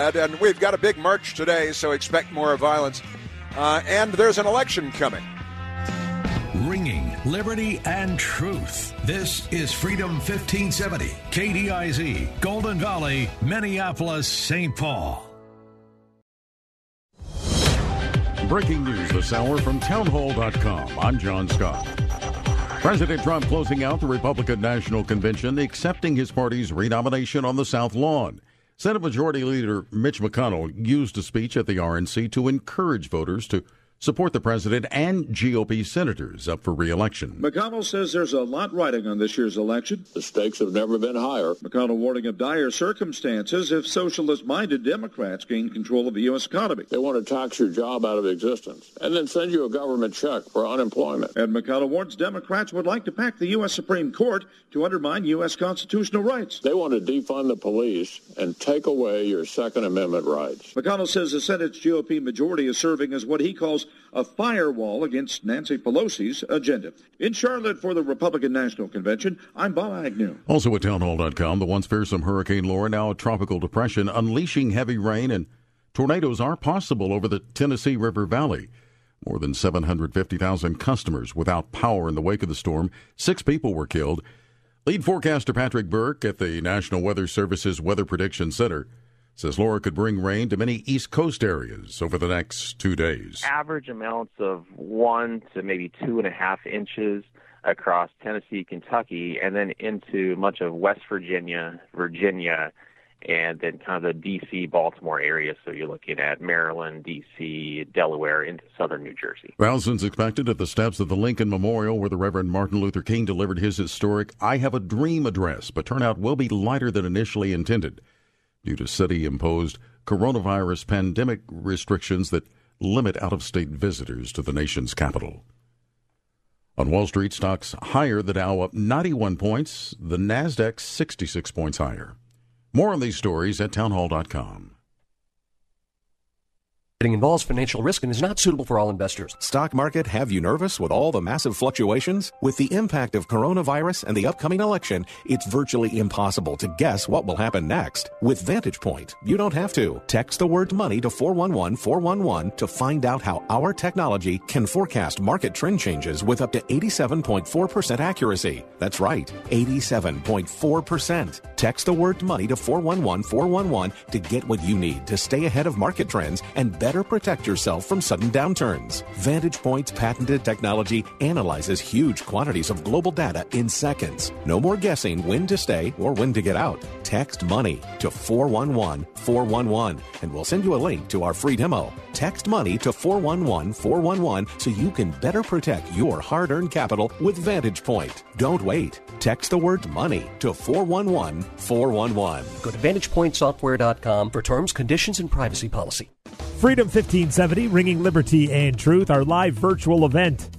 And, and we've got a big march today, so expect more violence. Uh, and there's an election coming. Ringing liberty and truth. This is Freedom 1570, KDIZ, Golden Valley, Minneapolis, St. Paul. Breaking news this hour from townhall.com. I'm John Scott. President Trump closing out the Republican National Convention, accepting his party's renomination on the South Lawn. Senate Majority Leader Mitch McConnell used a speech at the RNC to encourage voters to support the president and GOP senators up for re-election. McConnell says there's a lot riding on this year's election. The stakes have never been higher. McConnell warning of dire circumstances if socialist-minded Democrats gain control of the U.S. economy. They want to tax your job out of existence and then send you a government check for unemployment. And McConnell warns Democrats would like to pack the U.S. Supreme Court to undermine U.S. constitutional rights. They want to defund the police and take away your Second Amendment rights. McConnell says the Senate's GOP majority is serving as what he calls a firewall against Nancy Pelosi's agenda. In Charlotte for the Republican National Convention, I'm Bob Agnew. Also at townhall.com, the once fearsome Hurricane Laura, now a tropical depression, unleashing heavy rain and tornadoes are possible over the Tennessee River Valley. More than 750,000 customers without power in the wake of the storm. Six people were killed. Lead forecaster Patrick Burke at the National Weather Service's Weather Prediction Center says Laura could bring rain to many East Coast areas over the next two days. Average amounts of one to maybe two and a half inches across Tennessee, Kentucky, and then into much of West Virginia, Virginia, and then kind of the D.C., Baltimore area. So you're looking at Maryland, D.C., Delaware, into southern New Jersey. Thousands expected at the steps of the Lincoln Memorial, where the Reverend Martin Luther King delivered his historic I Have a Dream address, but turnout will be lighter than initially intended due to city imposed coronavirus pandemic restrictions that limit out of state visitors to the nation's capital. On Wall Street, stocks higher, the Dow up 91 points, the NASDAQ 66 points higher. More on these stories at townhall.com involves financial risk and is not suitable for all investors. Stock market have you nervous with all the massive fluctuations? With the impact of coronavirus and the upcoming election, it's virtually impossible to guess what will happen next. With Vantage Point, you don't have to. Text the word money to 411 411 to find out how our technology can forecast market trend changes with up to 87.4% accuracy. That's right, 87.4%. Text the word money to 411 411 to get what you need to stay ahead of market trends and better better protect yourself from sudden downturns. Vantage Point's patented technology analyzes huge quantities of global data in seconds. No more guessing when to stay or when to get out. Text money to 411 411 and we'll send you a link to our free demo. Text money to 411 411 so you can better protect your hard earned capital with Vantage Point. Don't wait. Text the word money to 411 411. Go to VantagePointSoftware.com for terms, conditions, and privacy policy. Freedom 1570, Ringing Liberty and Truth, our live virtual event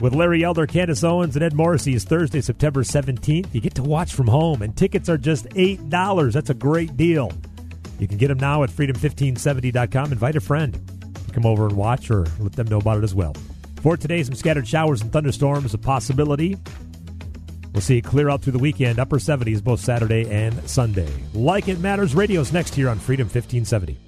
with Larry Elder, Candace Owens, and Ed Morrissey is Thursday, September 17th. You get to watch from home, and tickets are just $8. That's a great deal. You can get them now at freedom1570.com. Invite a friend to come over and watch or let them know about it as well. For today, some scattered showers and thunderstorms, a possibility. We'll see it clear out through the weekend, upper 70s both Saturday and Sunday. Like It Matters Radio's next here on Freedom 1570.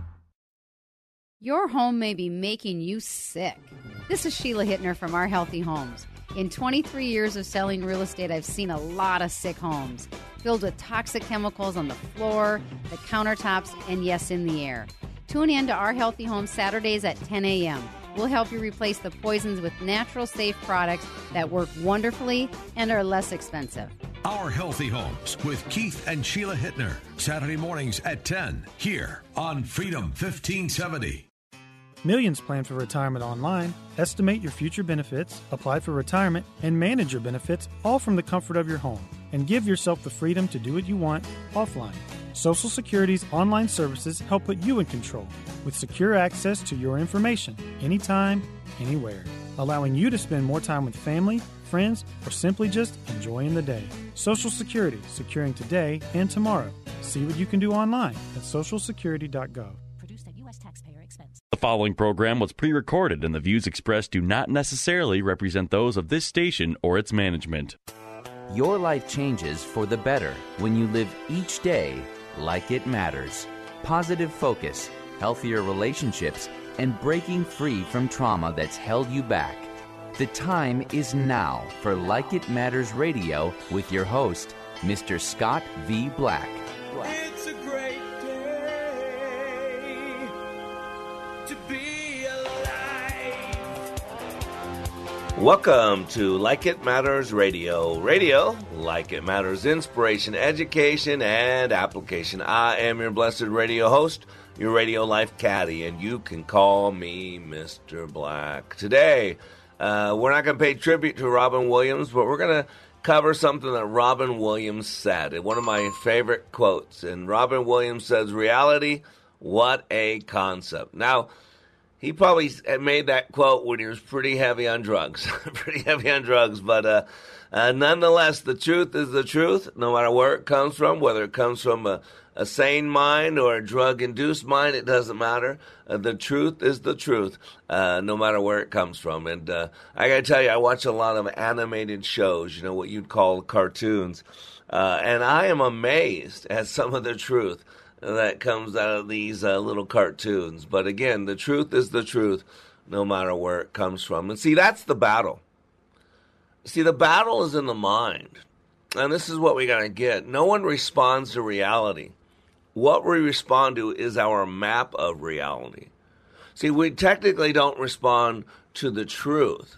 Your home may be making you sick. This is Sheila Hittner from Our Healthy Homes. In 23 years of selling real estate, I've seen a lot of sick homes filled with toxic chemicals on the floor, the countertops, and yes, in the air. Tune in to Our Healthy Home Saturdays at 10 a.m. We'll help you replace the poisons with natural, safe products that work wonderfully and are less expensive. Our Healthy Homes with Keith and Sheila Hittner. Saturday mornings at 10 here on Freedom 1570. Millions plan for retirement online. Estimate your future benefits, apply for retirement, and manage your benefits all from the comfort of your home. And give yourself the freedom to do what you want offline. Social Security's online services help put you in control with secure access to your information anytime, anywhere, allowing you to spend more time with family, friends, or simply just enjoying the day. Social Security, securing today and tomorrow. See what you can do online at socialsecurity.gov. Produced at U.S. taxpayer following program was pre recorded, and the views expressed do not necessarily represent those of this station or its management. Your life changes for the better when you live each day like it matters. Positive focus, healthier relationships, and breaking free from trauma that's held you back. The time is now for Like It Matters Radio with your host, Mr. Scott V. Black. It's Welcome to Like It Matters Radio. Radio, like it matters, inspiration, education, and application. I am your blessed radio host, your radio life caddy, and you can call me Mr. Black. Today, uh, we're not going to pay tribute to Robin Williams, but we're going to cover something that Robin Williams said. One of my favorite quotes. And Robin Williams says, Reality, what a concept. Now, he probably made that quote when he was pretty heavy on drugs, pretty heavy on drugs. But uh, uh, nonetheless, the truth is the truth, no matter where it comes from, whether it comes from a, a sane mind or a drug induced mind, it doesn't matter. Uh, the truth is the truth, uh, no matter where it comes from. And uh, I got to tell you, I watch a lot of animated shows, you know, what you'd call cartoons. Uh, and I am amazed at some of the truth that comes out of these uh, little cartoons. But again, the truth is the truth, no matter where it comes from. And see, that's the battle. See, the battle is in the mind. And this is what we got to get. No one responds to reality. What we respond to is our map of reality. See, we technically don't respond to the truth.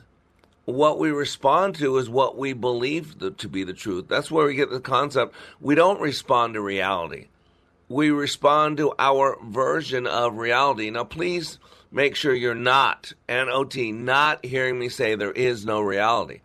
What we respond to is what we believe to be the truth. That's where we get the concept. We don't respond to reality. We respond to our version of reality. Now, please make sure you're not, NOT, not hearing me say there is no reality.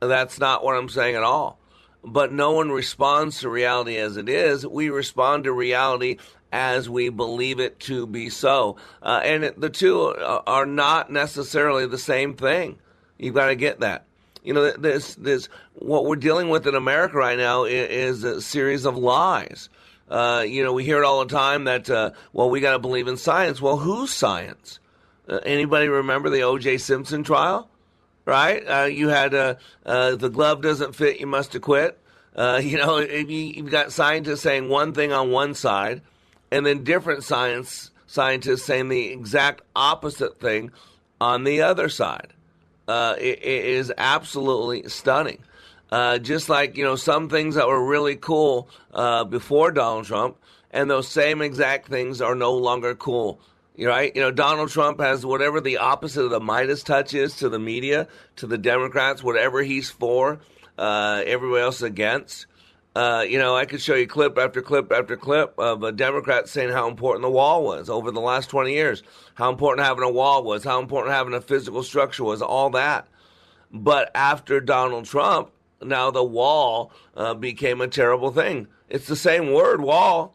That's not what I'm saying at all but no one responds to reality as it is. We respond to reality as we believe it to be so. Uh, and it, the two are not necessarily the same thing. You've got to get that. You know, this, this, what we're dealing with in America right now is, is a series of lies. Uh, you know, we hear it all the time that, uh, well, we got to believe in science. Well, whose science? Uh, anybody remember the O.J. Simpson trial? right? Uh, you had uh, the glove doesn't fit, you must have quit. You know, you've got scientists saying one thing on one side, and then different science scientists saying the exact opposite thing on the other side. It, it is absolutely stunning. Uh, just like you know, some things that were really cool before Donald Trump, and those same exact things are no longer cool right? You know, Donald Trump has whatever the opposite of the Midas touch is to the media, to the Democrats, whatever he's for, uh, everybody else against. Uh, you know, I could show you clip after clip after clip of a Democrat saying how important the wall was over the last 20 years, how important having a wall was, how important having a physical structure was, all that. But after Donald Trump, now the wall uh, became a terrible thing. It's the same word, wall.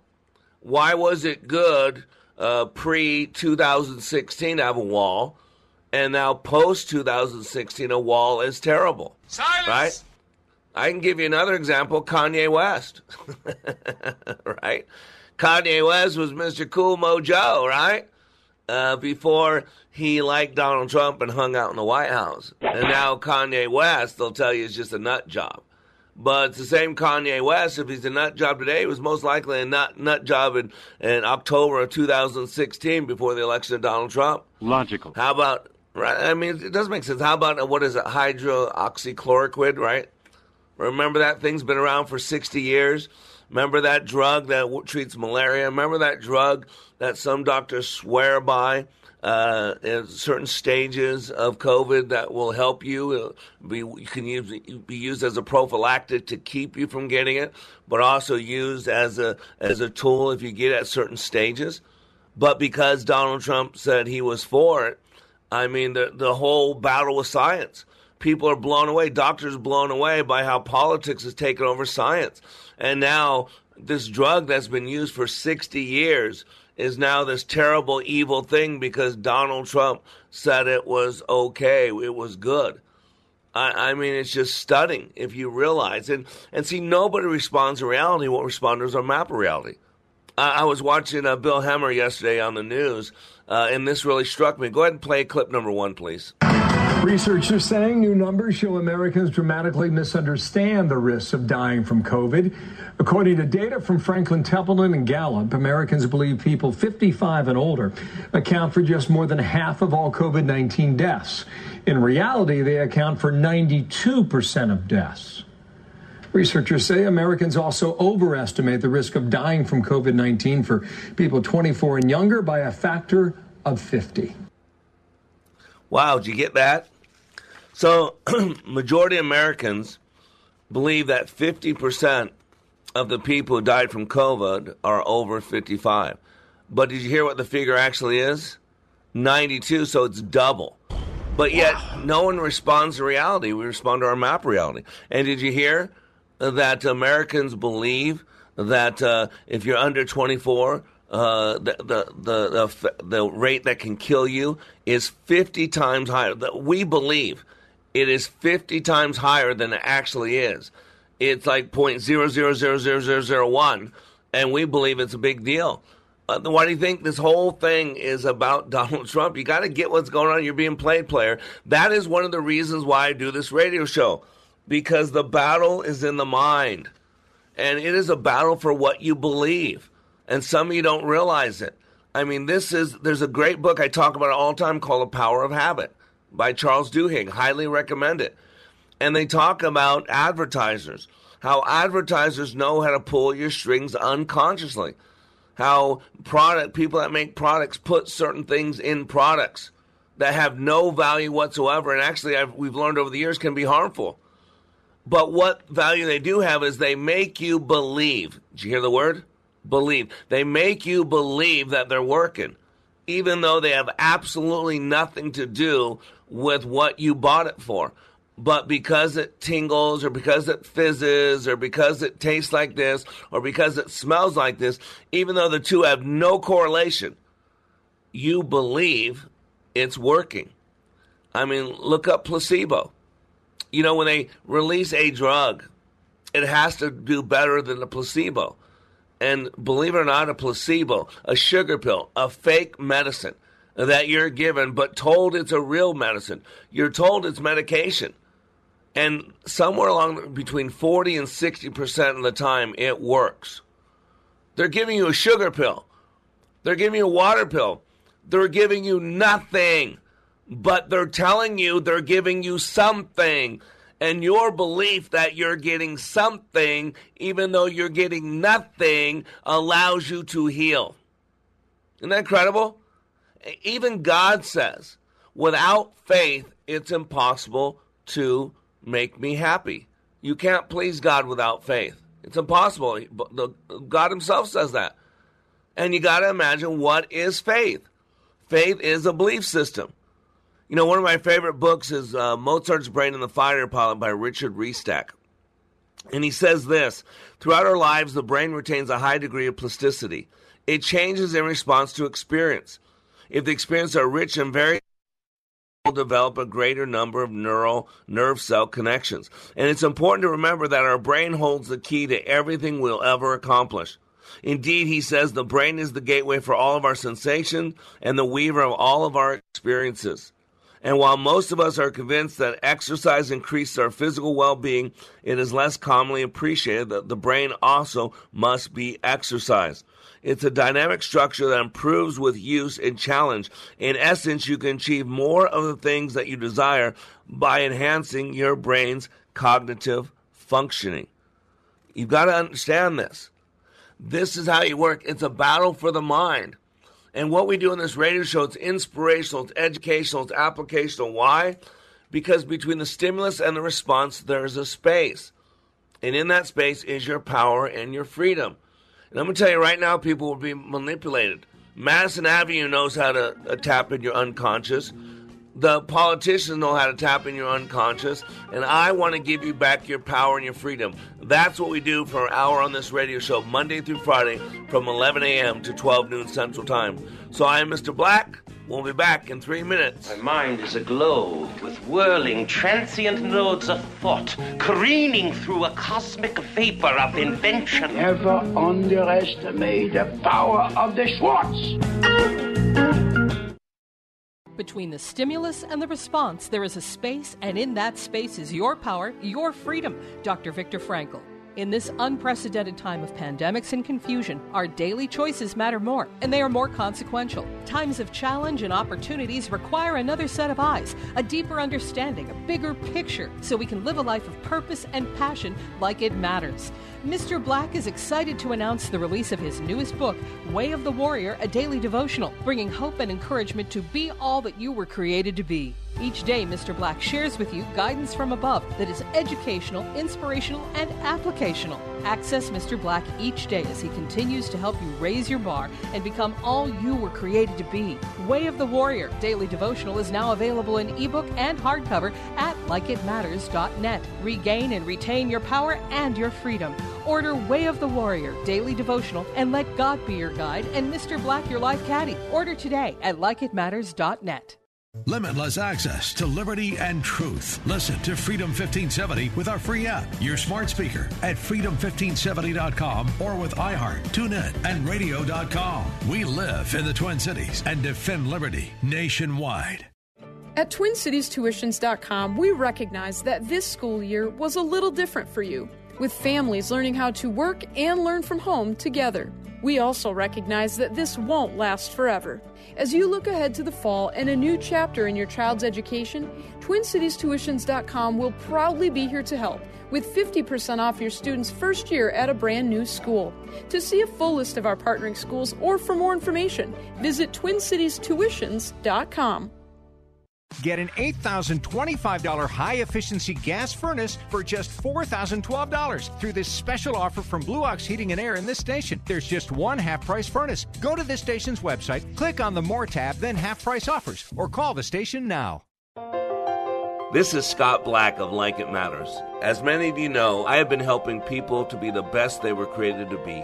Why was it good uh, pre 2016 have a wall, and now post 2016 a wall is terrible. Silence! Right? I can give you another example Kanye West. right? Kanye West was Mr. Cool Mojo, right? Uh, before he liked Donald Trump and hung out in the White House. And now Kanye West, they'll tell you, is just a nut job. But it's the same Kanye West. If he's a nut job today, he was most likely a nut nut job in, in October of 2016 before the election of Donald Trump. Logical. How about Right? I mean, it does make sense. How about what is it? Hydroxychloroquine, right? Remember that thing's been around for 60 years? Remember that drug that w- treats malaria? Remember that drug that some doctors swear by uh, in certain stages of COVID that will help you? Uh, be, can use, be used as a prophylactic to keep you from getting it, but also used as a as a tool if you get at certain stages. But because Donald Trump said he was for it, I mean the the whole battle with science people are blown away. Doctors blown away by how politics has taken over science. And now this drug that's been used for 60 years is now this terrible, evil thing because Donald Trump said it was okay, it was good. I, I mean, it's just stunning if you realize. And, and see, nobody responds to reality. What responders are map of reality. I, I was watching uh, Bill Hemmer yesterday on the news, uh, and this really struck me. Go ahead and play clip number one, please. Researchers saying new numbers show Americans dramatically misunderstand the risks of dying from COVID. According to data from Franklin Templeton and Gallup, Americans believe people 55 and older account for just more than half of all COVID 19 deaths. In reality, they account for 92% of deaths. Researchers say Americans also overestimate the risk of dying from COVID 19 for people 24 and younger by a factor of 50. Wow, did you get that? So, majority Americans believe that 50% of the people who died from COVID are over 55. But did you hear what the figure actually is? 92, so it's double. But yet, no one responds to reality. We respond to our map reality. And did you hear that Americans believe that uh, if you're under 24, uh, the, the, the, the, the rate that can kill you is 50 times higher. We believe it is 50 times higher than it actually is. It's like 0.000001, and we believe it's a big deal. Uh, why do you think this whole thing is about Donald Trump? You got to get what's going on. You're being played, player. That is one of the reasons why I do this radio show, because the battle is in the mind, and it is a battle for what you believe, and some of you don't realize it. I mean, this is there's a great book I talk about all the time called The Power of Habit by Charles Duhigg. Highly recommend it. And they talk about advertisers, how advertisers know how to pull your strings unconsciously, how product people that make products put certain things in products that have no value whatsoever, and actually I've, we've learned over the years can be harmful. But what value they do have is they make you believe. Did you hear the word? Believe. They make you believe that they're working, even though they have absolutely nothing to do with what you bought it for. But because it tingles, or because it fizzes, or because it tastes like this, or because it smells like this, even though the two have no correlation, you believe it's working. I mean, look up placebo. You know, when they release a drug, it has to do better than the placebo. And believe it or not, a placebo, a sugar pill, a fake medicine that you're given, but told it's a real medicine. You're told it's medication. And somewhere along between 40 and 60% of the time, it works. They're giving you a sugar pill, they're giving you a water pill, they're giving you nothing, but they're telling you they're giving you something. And your belief that you're getting something, even though you're getting nothing, allows you to heal. Isn't that incredible? Even God says, without faith, it's impossible to make me happy. You can't please God without faith. It's impossible. God Himself says that. And you got to imagine what is faith? Faith is a belief system. You know, one of my favorite books is uh, Mozart's Brain and the Fighter Pilot by Richard Restak. And he says this Throughout our lives, the brain retains a high degree of plasticity. It changes in response to experience. If the experiences are rich and varied, will develop a greater number of neural nerve cell connections. And it's important to remember that our brain holds the key to everything we'll ever accomplish. Indeed, he says the brain is the gateway for all of our sensations and the weaver of all of our experiences. And while most of us are convinced that exercise increases our physical well being, it is less commonly appreciated that the brain also must be exercised. It's a dynamic structure that improves with use and challenge. In essence, you can achieve more of the things that you desire by enhancing your brain's cognitive functioning. You've got to understand this. This is how you work. It's a battle for the mind. And what we do in this radio show, it's inspirational, it's educational, it's applicational. Why? Because between the stimulus and the response, there's a space. And in that space is your power and your freedom. And I'm going to tell you right now, people will be manipulated. Madison Avenue knows how to uh, tap in your unconscious. The politicians know how to tap in your unconscious. And I want to give you back your power and your freedom. That's what we do for an hour on this radio show, Monday through Friday, from 11 a.m. to 12 noon Central Time. So I am Mr. Black. We'll be back in three minutes. My mind is aglow with whirling, transient nodes of thought, careening through a cosmic vapor of invention. Never underestimate the power of the Schwartz. Between the stimulus and the response, there is a space, and in that space is your power, your freedom. Dr. Viktor Frankl. In this unprecedented time of pandemics and confusion, our daily choices matter more, and they are more consequential. Times of challenge and opportunities require another set of eyes, a deeper understanding, a bigger picture, so we can live a life of purpose and passion like it matters. Mr. Black is excited to announce the release of his newest book, Way of the Warrior, a daily devotional, bringing hope and encouragement to be all that you were created to be. Each day, Mr. Black shares with you guidance from above that is educational, inspirational, and applicational. Access Mr. Black each day as he continues to help you raise your bar and become all you were created to be. Way of the Warrior Daily Devotional is now available in ebook and hardcover at likeitmatters.net. Regain and retain your power and your freedom. Order Way of the Warrior Daily Devotional and let God be your guide and Mr. Black your life caddy. Order today at likeitmatters.net. Limitless access to liberty and truth. Listen to Freedom 1570 with our free app, your smart speaker at freedom1570.com or with iHeart, TuneIn, and radio.com. We live in the Twin Cities and defend liberty nationwide. At TwinCitiesTuitions.com, we recognize that this school year was a little different for you, with families learning how to work and learn from home together. We also recognize that this won't last forever. As you look ahead to the fall and a new chapter in your child's education, TwinCitiesTuitions.com will proudly be here to help with 50% off your student's first year at a brand new school. To see a full list of our partnering schools or for more information, visit TwinCitiesTuitions.com. Get an $8,025 high efficiency gas furnace for just $4,012 through this special offer from Blue Ox Heating and Air in this station. There's just one half price furnace. Go to this station's website, click on the More tab, then half price offers, or call the station now. This is Scott Black of Like It Matters. As many of you know, I have been helping people to be the best they were created to be.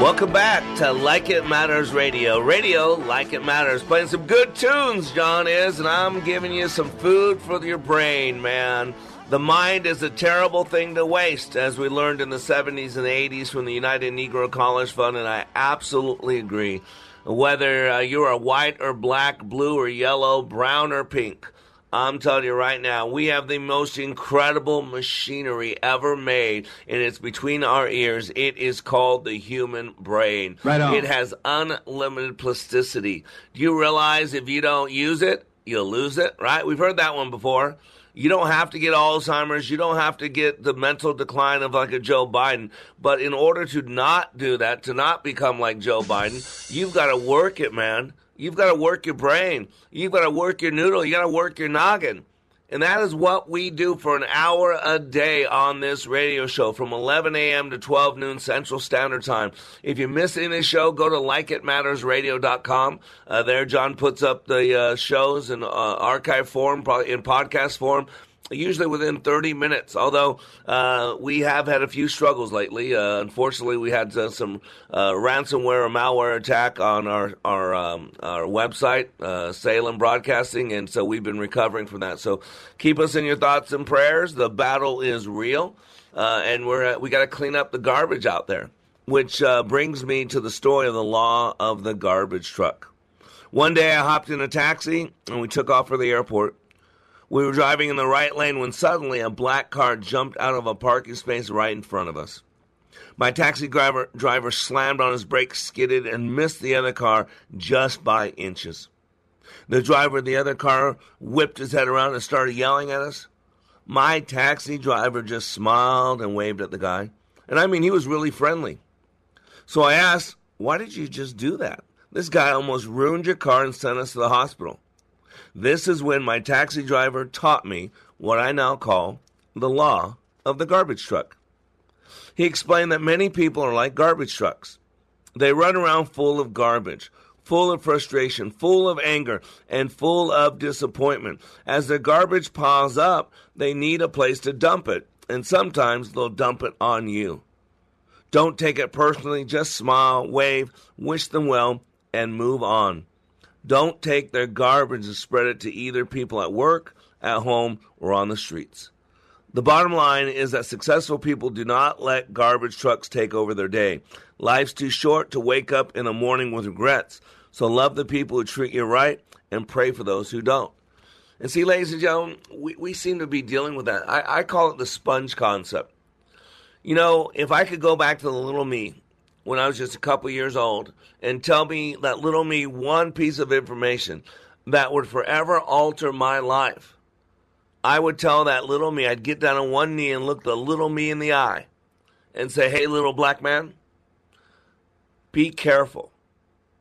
Welcome back to Like It Matters Radio. Radio, like it matters. Playing some good tunes, John is, and I'm giving you some food for your brain, man. The mind is a terrible thing to waste, as we learned in the 70s and 80s from the United Negro College Fund, and I absolutely agree. Whether uh, you're a white or black, blue or yellow, brown or pink, I'm telling you right now, we have the most incredible machinery ever made, and it's between our ears. It is called the human brain. Right on. It has unlimited plasticity. Do you realize if you don't use it, you'll lose it, right? We've heard that one before. You don't have to get Alzheimer's. You don't have to get the mental decline of like a Joe Biden. But in order to not do that, to not become like Joe Biden, you've got to work it, man. You've got to work your brain. You've got to work your noodle. You got to work your noggin. And that is what we do for an hour a day on this radio show from 11 a.m. to 12 noon Central Standard Time. If you miss any show, go to likeitmattersradio.com. Uh, there, John puts up the uh, shows in uh, archive form, in podcast form usually within 30 minutes. Although uh, we have had a few struggles lately. Uh, unfortunately, we had uh, some uh, ransomware or malware attack on our our um, our website, uh, Salem Broadcasting, and so we've been recovering from that. So keep us in your thoughts and prayers. The battle is real, uh, and we're we got to clean up the garbage out there. Which brings me to the story of the law of the garbage truck. One day I hopped in a taxi and we took off for the airport. We were driving in the right lane when suddenly a black car jumped out of a parking space right in front of us. My taxi driver, driver slammed on his brakes, skidded, and missed the other car just by inches. The driver of the other car whipped his head around and started yelling at us. My taxi driver just smiled and waved at the guy. And I mean, he was really friendly. So I asked, Why did you just do that? This guy almost ruined your car and sent us to the hospital. This is when my taxi driver taught me what I now call the law of the garbage truck. He explained that many people are like garbage trucks. They run around full of garbage, full of frustration, full of anger, and full of disappointment. As the garbage piles up, they need a place to dump it, and sometimes they'll dump it on you. Don't take it personally, just smile, wave, wish them well, and move on. Don't take their garbage and spread it to either people at work, at home, or on the streets. The bottom line is that successful people do not let garbage trucks take over their day. Life's too short to wake up in the morning with regrets. So love the people who treat you right and pray for those who don't. And see, ladies and gentlemen, we, we seem to be dealing with that. I, I call it the sponge concept. You know, if I could go back to the little me when I was just a couple years old and tell me that little me one piece of information that would forever alter my life, I would tell that little me, I'd get down on one knee and look the little me in the eye and say, Hey, little black man, be careful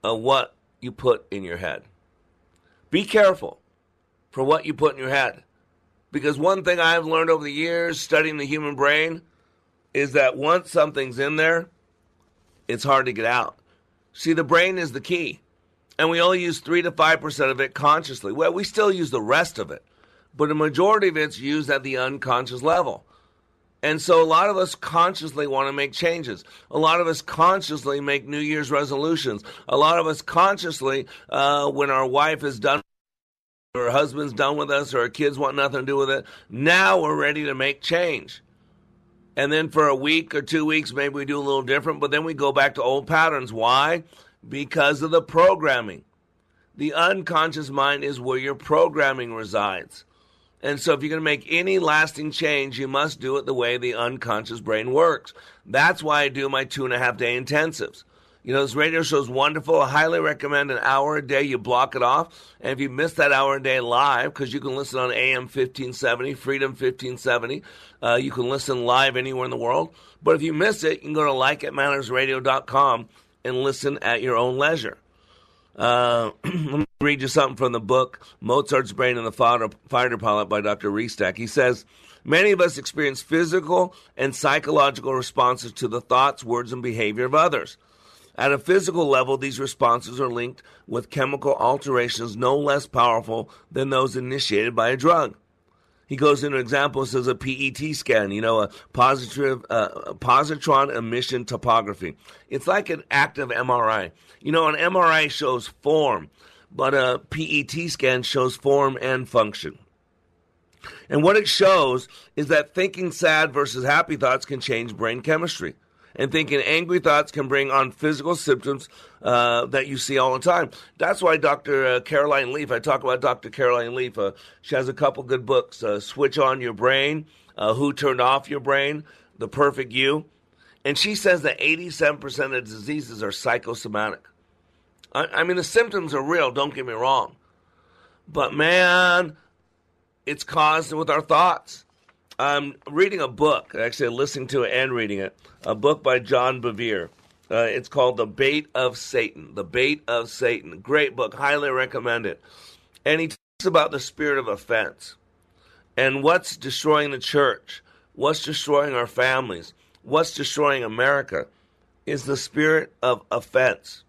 of what you put in your head. Be careful for what you put in your head. Because one thing I've learned over the years studying the human brain is that once something's in there, it's hard to get out. See, the brain is the key, and we only use 3 to 5% of it consciously. Well, we still use the rest of it, but a majority of it's used at the unconscious level. And so a lot of us consciously want to make changes. A lot of us consciously make New Year's resolutions. A lot of us consciously, uh, when our wife is done, or her husband's done with us, or our kids want nothing to do with it, now we're ready to make change and then for a week or two weeks, maybe we do a little different, but then we go back to old patterns. Why? Because of the programming. The unconscious mind is where your programming resides. And so, if you're going to make any lasting change, you must do it the way the unconscious brain works. That's why I do my two and a half day intensives. You know, this radio show is wonderful. I highly recommend an hour a day. You block it off. And if you miss that hour a day live, because you can listen on AM 1570, Freedom 1570, uh, you can listen live anywhere in the world. But if you miss it, you can go to likeitmattersradio.com and listen at your own leisure. Uh, let me read you something from the book Mozart's Brain and the Fighter Pilot by Dr. Restak. He says, Many of us experience physical and psychological responses to the thoughts, words, and behavior of others. At a physical level, these responses are linked with chemical alterations no less powerful than those initiated by a drug. He goes into examples says a PET scan, you know, a positive uh, positron emission topography. It's like an active MRI. You know, an MRI shows form, but a PET scan shows form and function. And what it shows is that thinking sad versus happy thoughts can change brain chemistry and thinking angry thoughts can bring on physical symptoms uh, that you see all the time. That's why Dr. Uh, Caroline Leaf, I talk about Dr. Caroline Leaf. Uh, she has a couple good books uh, Switch On Your Brain, uh, Who Turned Off Your Brain, The Perfect You. And she says that 87% of diseases are psychosomatic. I, I mean, the symptoms are real, don't get me wrong. But man, it's caused with our thoughts. I'm reading a book, actually listening to it and reading it, a book by John Bevere. Uh, it's called The Bait of Satan. The Bait of Satan. Great book. Highly recommend it. And he talks about the spirit of offense and what's destroying the church, what's destroying our families, what's destroying America is the spirit of offense.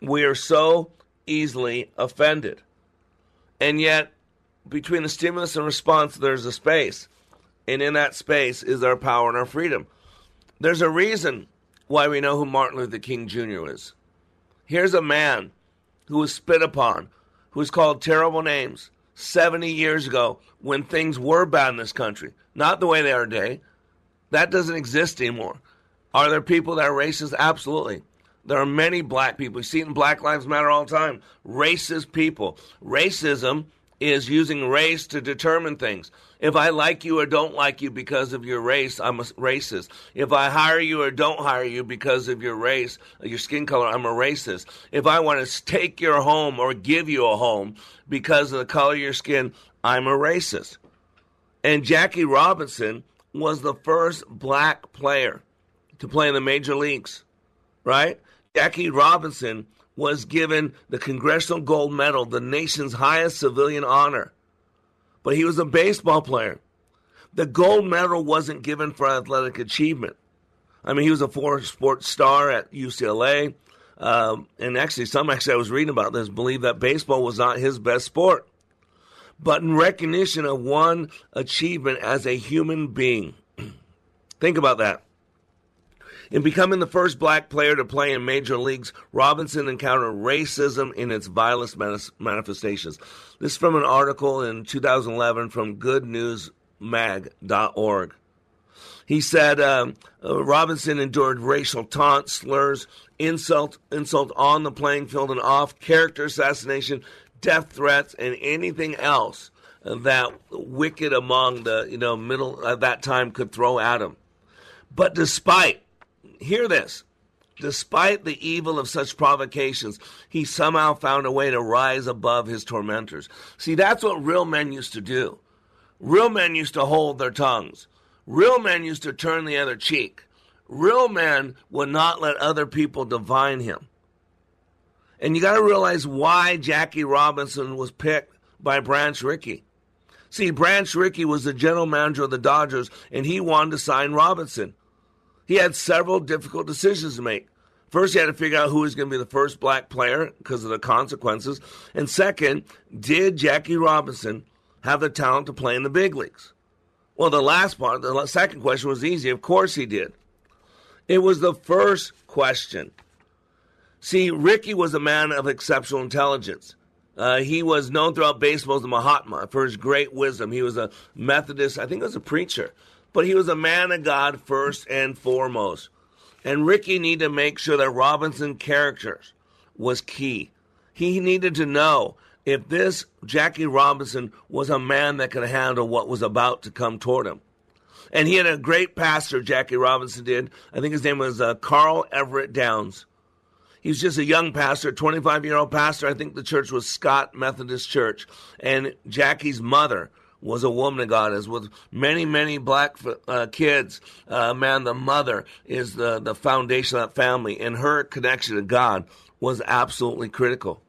We are so easily offended. And yet, between the stimulus and response, there's a space. And in that space is our power and our freedom. There's a reason why we know who Martin Luther King Jr. is. Here's a man who was spit upon, who was called terrible names 70 years ago when things were bad in this country. Not the way they are today. That doesn't exist anymore. Are there people that are racist? Absolutely. There are many black people. You see it in Black Lives Matter all the time. Racist people. Racism is using race to determine things. If I like you or don't like you because of your race, I'm a racist. If I hire you or don't hire you because of your race, uh, your skin color, I'm a racist. If I want to take your home or give you a home because of the color of your skin, I'm a racist. And Jackie Robinson was the first black player to play in the major leagues, right? Jackie Robinson was given the Congressional Gold Medal, the nation's highest civilian honor. But he was a baseball player. The gold medal wasn't given for athletic achievement. I mean, he was a four sport star at UCLA. Um, and actually, some actually I was reading about this believe that baseball was not his best sport. But in recognition of one achievement as a human being, think about that. In becoming the first black player to play in major leagues, Robinson encountered racism in its vilest manifestations. This is from an article in 2011 from goodnewsmag.org. He said um, uh, Robinson endured racial taunts, slurs, insult, insult on the playing field and off, character assassination, death threats, and anything else that wicked among the you know middle at that time could throw at him. But despite hear this. Despite the evil of such provocations, he somehow found a way to rise above his tormentors. See, that's what real men used to do. Real men used to hold their tongues. Real men used to turn the other cheek. Real men would not let other people divine him. And you got to realize why Jackie Robinson was picked by Branch Rickey. See, Branch Rickey was the general manager of the Dodgers, and he wanted to sign Robinson he had several difficult decisions to make. First, he had to figure out who was going to be the first black player because of the consequences. And second, did Jackie Robinson have the talent to play in the big leagues? Well, the last part, the second question was easy. Of course he did. It was the first question. See, Rickey was a man of exceptional intelligence. Uh, he was known throughout baseball as a Mahatma for his great wisdom. He was a Methodist, I think, he was a preacher but he was a man of God first and foremost. And Rickey needed to make sure that Robinson characters was key. He needed to know if this Jackie Robinson was a man that could handle what was about to come toward him. And he had a great pastor, Jackie Robinson did. I think his name was uh, Karl Everett Downs. He was just a young pastor, 25 year old pastor. I think the church was Scott Methodist Church. And Jackie's mother was a woman of God, as with many, many black uh, kids. Uh, man, the mother is the, the foundation of that family, and her connection to God was absolutely critical.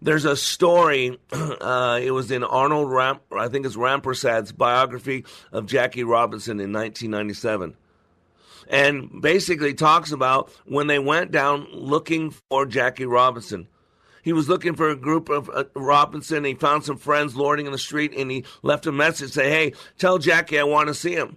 There's a story, uh, it was in Arnold I think it's Rampersad's biography of Jackie Robinson in 1997 and basically talks about when they went down looking for Jackie Robinson. He was looking for a group of uh, Robinson. He found some friends lording in the street, and he left a message say, "Hey, tell Jackie I want to see him."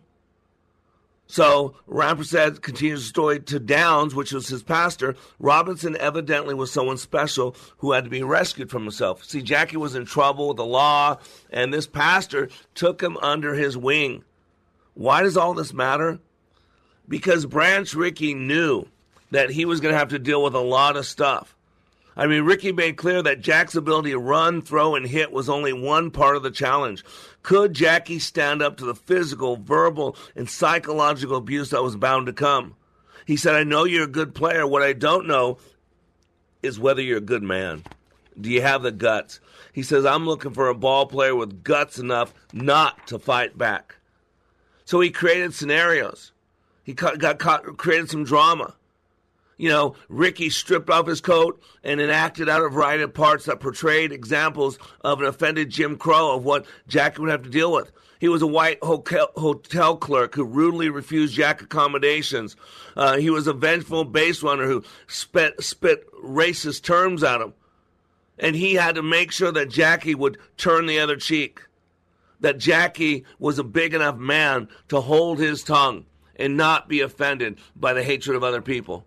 So Rampersad continues the story to Downs, which was his pastor. Robinson evidently was someone special who had to be rescued from himself. See, Jackie was in trouble with the law, and this pastor took him under his wing. Why does all this matter? Because Branch Rickey knew that he was going to have to deal with a lot of stuff. I mean, Rickey made clear that Jack's ability to run, throw, and hit was only one part of the challenge. Could Jackie stand up to the physical, verbal, and psychological abuse that was bound to come? He said, I know you're a good player. What I don't know is whether you're a good man. Do you have the guts? He says, I'm looking for a ball player with guts enough not to fight back. So he created scenarios. He got, caught, created some drama. You know, Rickey stripped off his coat and enacted out a variety of parts that portrayed examples of an offended Jim Crow of what Jackie would have to deal with. He was a white hotel, hotel clerk who rudely refused Jack accommodations. Uh, he was a vengeful base runner who spit, spit racist terms at him. And he had to make sure that Jackie would turn the other cheek. That Jackie was a big enough man to hold his tongue and not be offended by the hatred of other people.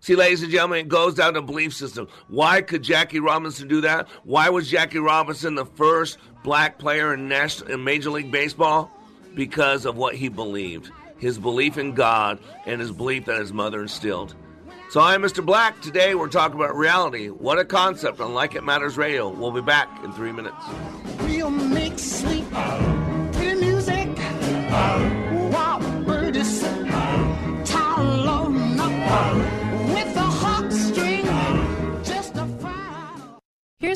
See, ladies and gentlemen, it goes down to belief system. Why could Jackie Robinson do that? Why was Jackie Robinson the first black player in, national, in Major League Baseball? Because of what he believed. His belief in God and his belief that his mother instilled. So I'm Mr. Black. Today we're talking about reality. What a concept on Like It Matters Radio. We'll be back in three minutes. We'll make sleep, pretty music, wild birdies, with a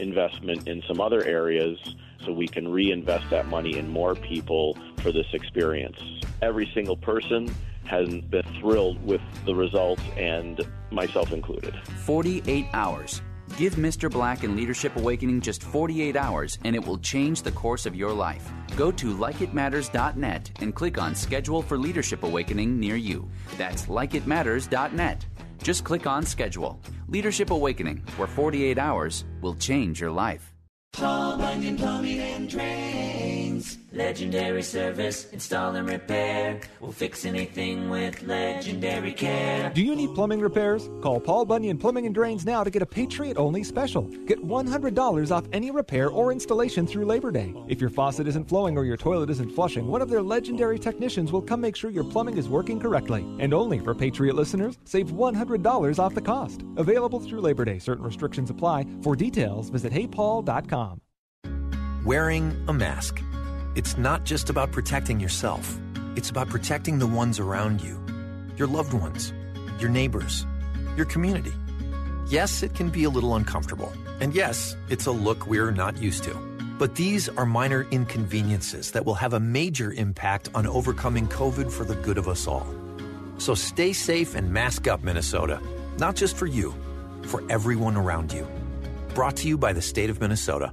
investment in some other areas so we can reinvest that money in more people for this experience. Every single person has been thrilled with the results, and myself included. 48 hours. Give Mr. Black and Leadership Awakening just 48 hours, and it will change the course of your life. Go to likeitmatters.net and click on Schedule for Leadership Awakening near you. That's likeitmatters.net. Just click on Schedule. Leadership Awakening, where 48 hours will change your life. Paul Bunyan Plumbing and Drains. Legendary service, install and repair. We'll fix anything with legendary care. Do you need plumbing repairs? Call Paul Bunyan Plumbing and Drains now to get a Patriot only special. Get $100 off any repair or installation through Labor Day. If your faucet isn't flowing or your toilet isn't flushing, one of their legendary technicians will come make sure your plumbing is working correctly. And only for Patriot listeners, save $100 off the cost. Available through Labor Day. Certain restrictions apply. For details, visit heypaul.com. Wearing a mask. It's not just about protecting yourself, it's about protecting the ones around you your loved ones, your neighbors, your community. Yes, it can be a little uncomfortable. And yes, it's a look we're not used to. But these are minor inconveniences that will have a major impact on overcoming COVID for the good of us all. So stay safe and mask up, Minnesota. Not just for you, for everyone around you. Brought to you by the state of Minnesota.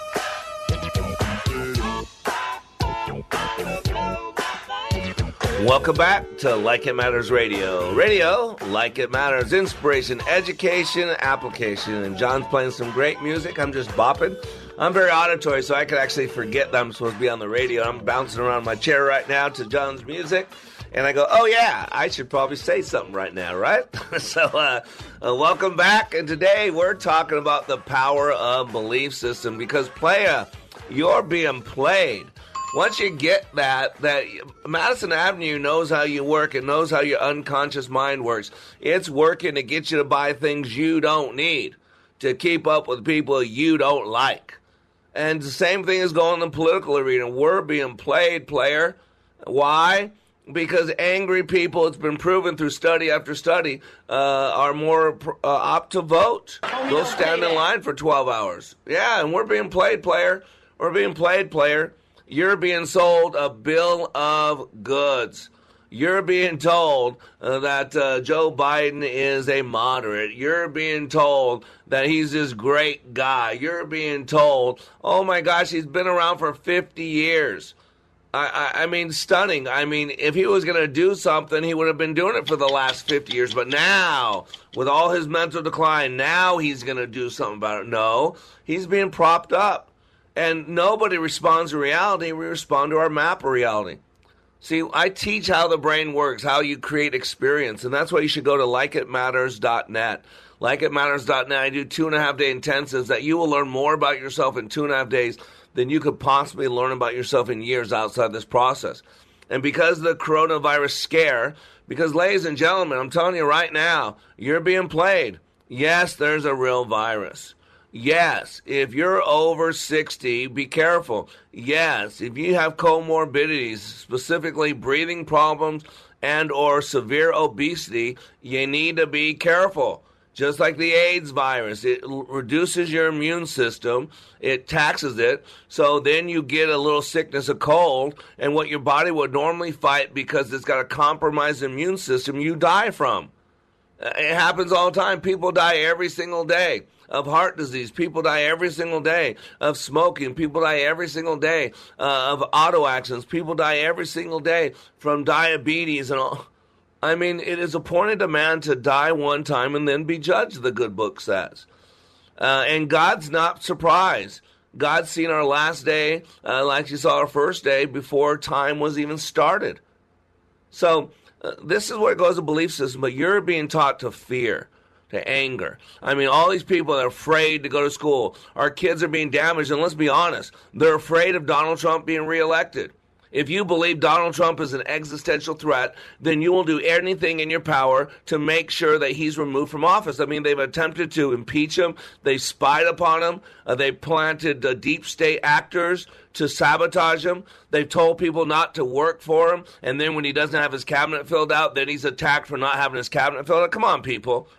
Welcome back to Like It Matters Radio. Radio, like it matters, inspiration, education, application. And John's playing some great music. I'm just bopping. I'm very auditory, so I could actually forget that I'm supposed to be on the radio. I'm bouncing around my chair right now to John's music. And I go, oh yeah, I should probably say something right now, right? so, uh, uh, welcome back. And today we're talking about the power of belief system because playa, you're being played. Once you get that, that Madison Avenue knows how you work. and knows how your unconscious mind works. It's working to get you to buy things you don't need, to keep up with people you don't like. And the same thing is going in the political arena. We're being played, player. Why? Because angry people, it's been proven through study after study, uh, are more uh, apt to vote. They'll stand in line for 12 hours. Yeah, and we're being played, player. We're being played, player. You're being sold a bill of goods. You're being told uh, that uh, Joe Biden is a moderate. You're being told that he's this great guy. You're being told, oh my gosh, he's been around for 50 years. I, I, I mean, stunning. I mean, if he was going to do something, he would have been doing it for the last 50 years. But now, with all his mental decline, now he's going to do something about it. No, he's being propped up. And nobody responds to reality. We respond to our map of reality. See, I teach how the brain works, how you create experience, and that's why you should go to likeitmatters.net. Likeitmatters.net. I do two and a half day intensives that you will learn more about yourself in two and a half days than you could possibly learn about yourself in years outside this process. And because the coronavirus scare, because, ladies and gentlemen, I'm telling you right now, you're being played. Yes, there's a real virus. Yes, if you're over 60, be careful. Yes, if you have comorbidities, specifically breathing problems and or severe obesity, you need to be careful. Just like the AIDS virus, it reduces your immune system, it taxes it, so then you get a little sickness, a cold, and what your body would normally fight because it's got a compromised immune system, you die from. Uh, it happens all the time. People die every single day of heart disease. People die every single day of smoking. People die every single day uh, of auto accidents. People die every single day from diabetes and all. I mean, it is appointed a man to die one time and then be judged, the good book says. Uh, and God's not surprised. God's seen our last day uh, like you saw our first day before time was even started. So, uh, this is where it goes to belief system, but you're being taught to fear to anger. I mean, all these people are afraid to go to school. Our kids are being damaged, and let's be honest, they're afraid of Donald Trump being reelected. If you believe Donald Trump is an existential threat, then you will do anything in your power to make sure that he's removed from office. I mean, they've attempted to impeach him, they spied upon him, uh, they planted uh, deep state actors to sabotage him. They've told people not to work for him, and then when he doesn't have his cabinet filled out, then he's attacked for not having his cabinet filled out. Come on, people.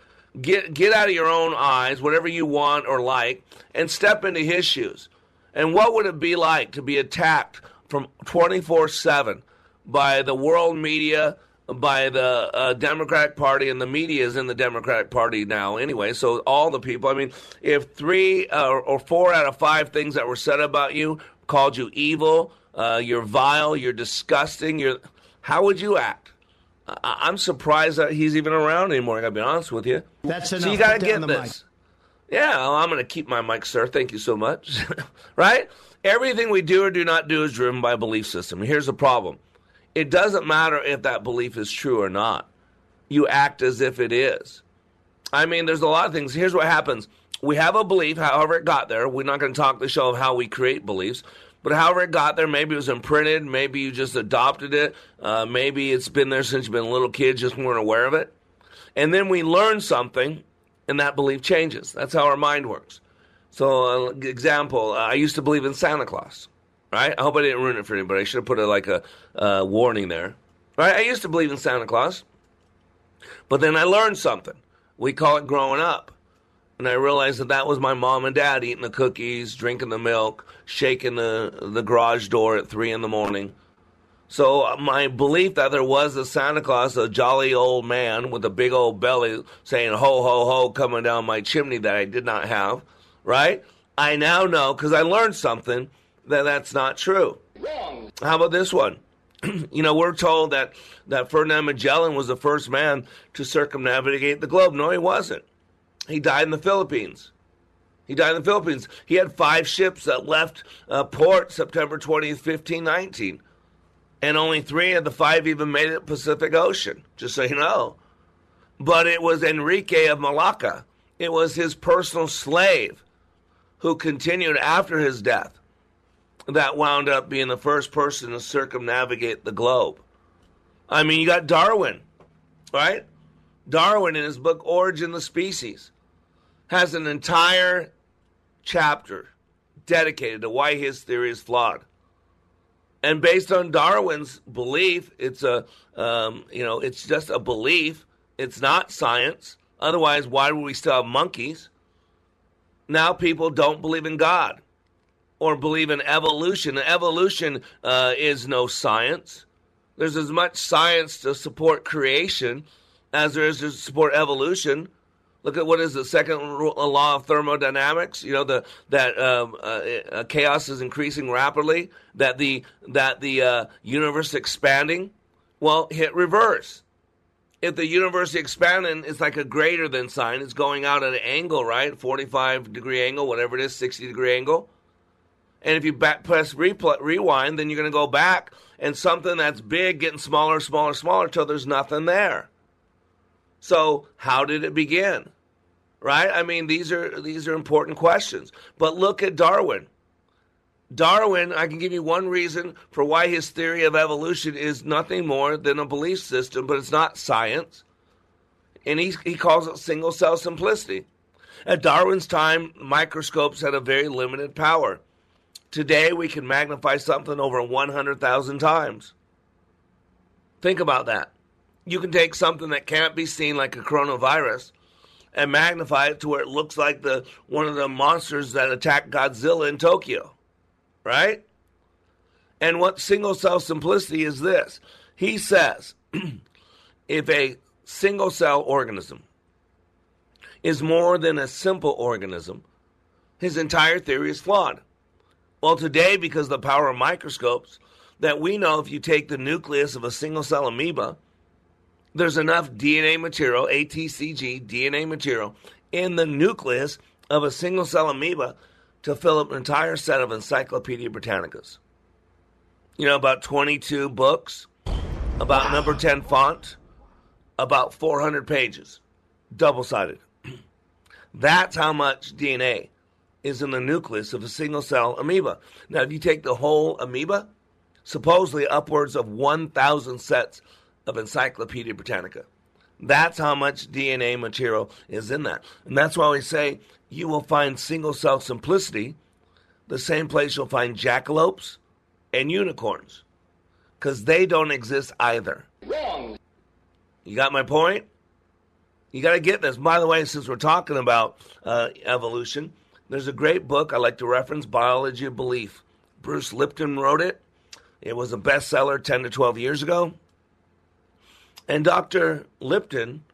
Get get out of your own eyes, whatever you want or like, and step into his shoes. And what would it be like to be attacked from 24 7 by the world media, by the uh, Democratic Party, and the media is in the Democratic Party now anyway. So all the people, I mean, if three uh, or four out of five things that were said about you called you evil, uh, you're vile, you're disgusting, you're, how would you act? I- am surprised that he's even around anymore. I gotta be honest with you. That's enough. So you gotta Put get this. Yeah, well, I'm gonna keep my mic, sir. Thank you so much. right? Everything we do or do not do is driven by a belief system. Here's the problem: it doesn't matter if that belief is true or not. You act as if it is. I mean, there's a lot of things. Here's what happens: we have a belief, however it got there. We're not going to talk the show of how we create beliefs. But however it got there, maybe it was imprinted, maybe you just adopted it, uh, maybe it's been there since you've been a little kid, just weren't aware of it. And then we learn something, and that belief changes. That's how our mind works. So, uh, example, uh, I used to believe in Santa Claus, right? I hope I didn't ruin it for anybody. I should have put a, like a uh, warning there, right? I used to believe in Santa Claus, but then I learned something. We call it growing up. And I realized that that was my mom and dad eating the cookies, drinking the milk, shaking the, the garage door at three in the morning. So uh, my belief that there was a Santa Claus, a jolly old man with a big old belly saying ho ho ho coming down my chimney that I did not have, right? I now know because I learned something that that's not true. Wrong. How about this one? you know, we're told that that Ferdinand Magellan was the first man to circumnavigate the globe. No, he wasn't. He died in the Philippines. He died in the Philippines. He had five ships that left uh, port September 20th, 1519. And only three of the five even made it Pacific Ocean, just so you know. But it was Enrique of Malacca. It was his personal slave who continued after his death. that wound up being the first person to circumnavigate the globe. I mean, you got Darwin, right? Darwin, in his book Origin of the Species, has an entire chapter dedicated to why his theory is flawed. And based on Darwin's belief, it's a um, you know it's just a belief. It's not science. Otherwise, why would we still have monkeys? Now people don't believe in God or believe in evolution. Evolution uh, is no science. There's as much science to support creation as there is to support evolution. Look at what is the second law of thermodynamics. You know the that um, uh, uh, chaos is increasing rapidly. That the that the uh, universe is expanding. Well, hit reverse. If the universe is expanding, it's like a greater than sign. It's going out at an angle, right? Forty-five degree angle, whatever it is, sixty degree angle. And if you back press repl- rewind, then you're going to go back and something that's big getting smaller, smaller, smaller till there's nothing there. So how did it begin? Right? I mean, these are these are important questions. But look at Darwin. Darwin, I can give you one reason for why his theory of evolution is nothing more than a belief system, but it's not science. And he, he calls it single cell simplicity. At Darwin's time, microscopes had a very limited power. Today, we can magnify something over 100,000 times. Think about that. You can take something that can't be seen, like a coronavirus, and magnify it to where it looks like the one of the monsters that attacked Godzilla in Tokyo, right? And what single cell simplicity is this? He says if a single cell organism is more than a simple organism, his entire theory is flawed. Well, today, because of the power of microscopes, that we know if you take the nucleus of a single cell amoeba, there's enough DNA material, ATCG DNA material, in the nucleus of a single cell amoeba to fill up an entire set of Encyclopedia Britannicas. You know, about 22 books, about wow. number 10 font, about 400 pages, double sided. That's how much DNA is in the nucleus of a single cell amoeba. Now, if you take the whole amoeba, supposedly upwards of 1,000 sets of Encyclopedia Britannica. That's how much DNA material is in that. And that's why we say you will find single cell simplicity the same place you'll find jackalopes and unicorns because they don't exist either. Wrong. You got my point? You got to get this. By the way, since we're talking about uh, evolution, there's a great book I like to reference, Biology of Belief. Bruce Lipton wrote it. It was a bestseller 10 to 12 years ago. And Dr. Lipton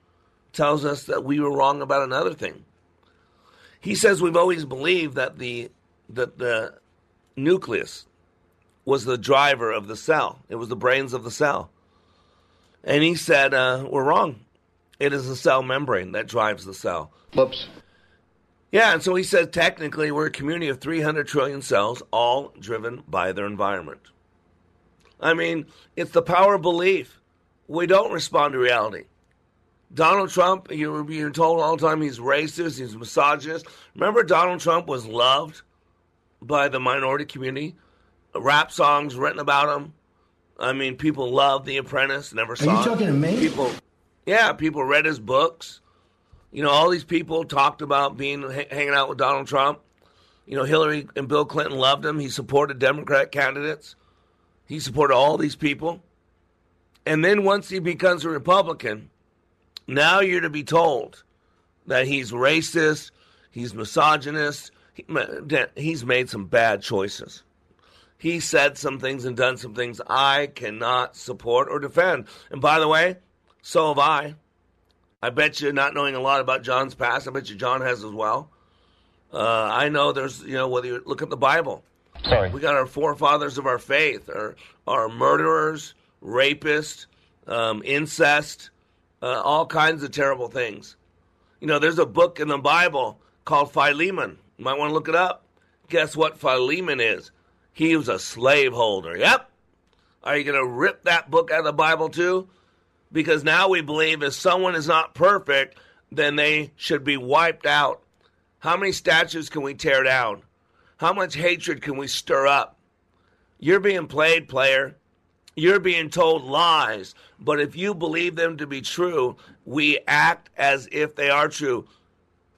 tells us that we were wrong about another thing. He says we've always believed that the that the nucleus was the driver of the cell. It was the brains of the cell. And he said uh, we're wrong. It is the cell membrane that drives the cell. Whoops. Yeah, and so he says technically we're a community of 300 trillion cells, all driven by their environment. I mean, it's the power of belief. We don't respond to reality. Donald Trump, you're being told all the time he's racist, he's misogynist. Remember, Donald Trump was loved by the minority community. Rap songs written about him. I mean, people loved The Apprentice. Never saw. Are you talking to me? People, yeah, people read his books. You know, all these people talked about being hanging out with Donald Trump. You know, Hillary and Bill Clinton loved him. He supported Democrat candidates. He supported all these people. And then once he becomes a Republican, now you're to be told that he's racist, he's misogynist, he, he's made some bad choices. He said some things and done some things I cannot support or defend. And by the way, so have I. I bet you, not knowing a lot about John's past, I bet you John has as well. Uh, I know there's, you know, whether you look at the Bible. Sorry. We got our forefathers of our faith, our, our murderers, rapists, um, incest, uh, all kinds of terrible things. You know, there's a book in the Bible called Philemon. You might want to look it up. Guess what Philemon is? He was a slaveholder. Yep. Are you going to rip that book out of the Bible too? because now we believe if someone is not perfect, then they should be wiped out. How many statues can we tear down? How much hatred can we stir up? You're being played, player. You're being told lies. But if you believe them to be true, we act as if they are true.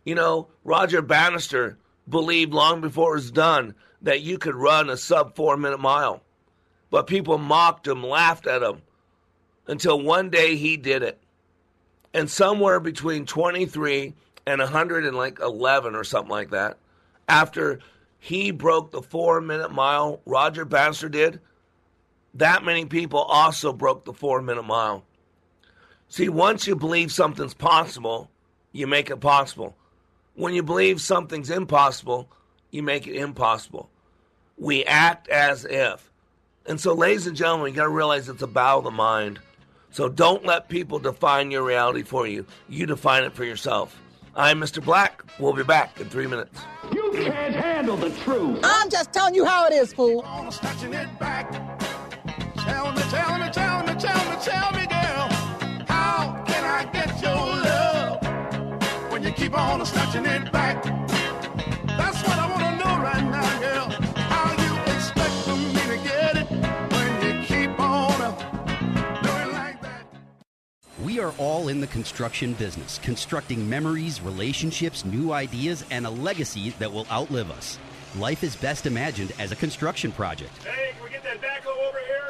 You know, Roger Bannister believed long before it was done that you could run a sub four minute mile. But people mocked him, laughed at him until one day he did it. And somewhere between 23 and 111 or something like that, after he broke the four minute mile, Roger Bannister did, that many people also broke the four minute mile. See, once you believe something's possible, you make it possible. When you believe something's impossible, you make it impossible. We act as if. And so, ladies and gentlemen, you got to realize it's a battle of the mind. So don't let people define your reality for you. You define it for yourself. I'm Mr. Black. We'll be back in three minutes. You can't handle the truth. I'm just telling you how it is, fool. Snatching it back. Tell me, tell me, tell me, tell me, tell me, girl. How can I get your love when you keep on snatching it back? That's what I want to know right now, girl. How you expect for me to get it when you keep on uh, doing like that? We are all in the construction business, constructing memories, relationships, new ideas, and a legacy that will outlive us. Life is best imagined as a construction project. Hey, can we get that backhoe over here?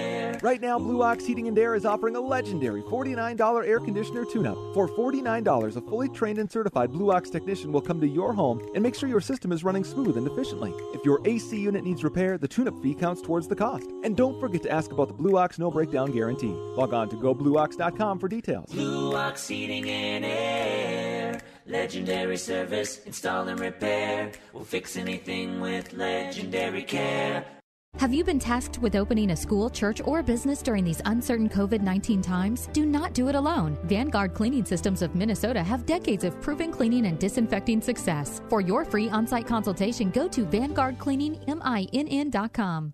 Right now, Blue Ox Heating and Air is offering a legendary $49 air conditioner tune-up. For $49, a fully trained and certified Blue Ox technician will come to your home and make sure your system is running smooth and efficiently. If your AC unit needs repair, the tune-up fee counts towards the cost. And don't forget to ask about the Blue Ox no breakdown guarantee. Log on to goblueox.com for details. Blue Ox Heating and Air. Legendary service, install and repair. We'll fix anything with legendary care. Have you been tasked with opening a school, church, or business during these uncertain COVID 19 times? Do not do it alone. Vanguard Cleaning Systems of Minnesota have decades of proven cleaning and disinfecting success. For your free on site consultation, go to VanguardCleaningMINN.com.